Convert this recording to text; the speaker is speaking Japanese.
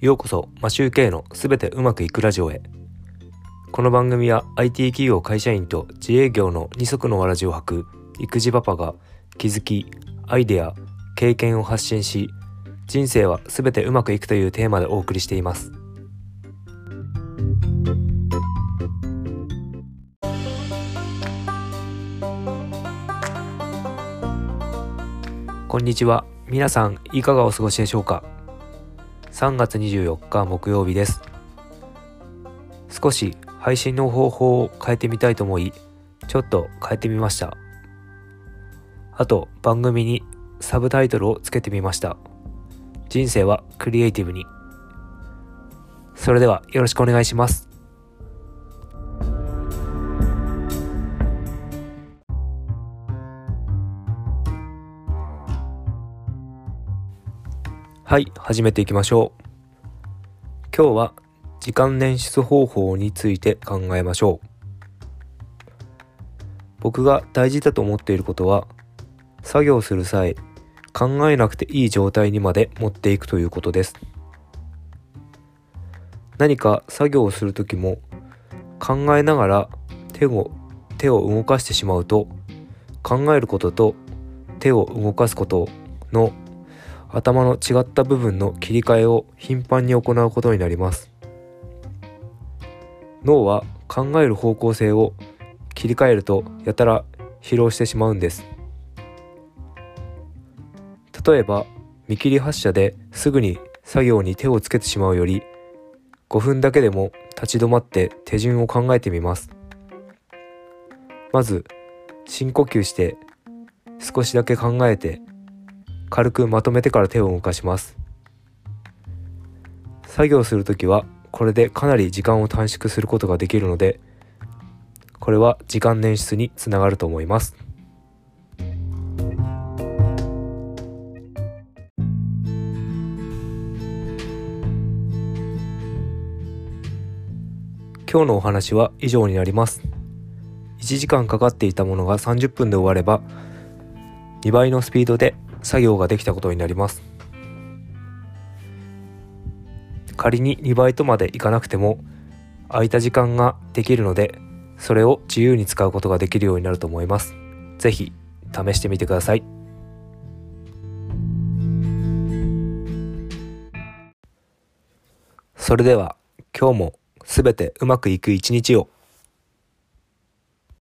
ようこそマシューケイのすべてうまくいくラジオへ。この番組は IT 企業会社員と自営業の二足のわらじを履く育児パパが気づきアイデア経験を発信し人生はすべてうまくいくというテーマでお送りしています。こんにちは。皆さんいかがお過ごしでしょうか？3月24日木曜日です。少し配信の方法を変えてみたいと思いちょっと変えてみました。あと番組にサブタイトルをつけてみました。人生はクリエイティブに。それではよろしくお願いします。はい始めていきましょう。今日は時間捻出方法について考えましょう。僕が大事だと思っていることは作業する際考えなくていい状態にまで持っていくということです。何か作業をする時も考えながら手を手を動かしてしまうと考えることと手を動かすことの頭の違った部分の切り替えを頻繁に行うことになります。脳は考える方向性を切り替えるとやたら疲労してしまうんです。例えば見切り発車ですぐに作業に手をつけてしまうより5分だけでも立ち止まって手順を考えてみます。まず深呼吸して少しだけ考えて軽くまとめてから手を動かします。作業するときはこれでかなり時間を短縮することができるのでこれは時間捻出につながると思います。今日のお話は以上になります。1時間かかっていたものが30分で終われば2倍のスピードで作業ができたことになります。仮に2倍とまでいかなくても空いた時間ができるのでそれを自由に使うことができるようになると思います。是非試してみてください。それでは今日もすべてうまくいく一日を。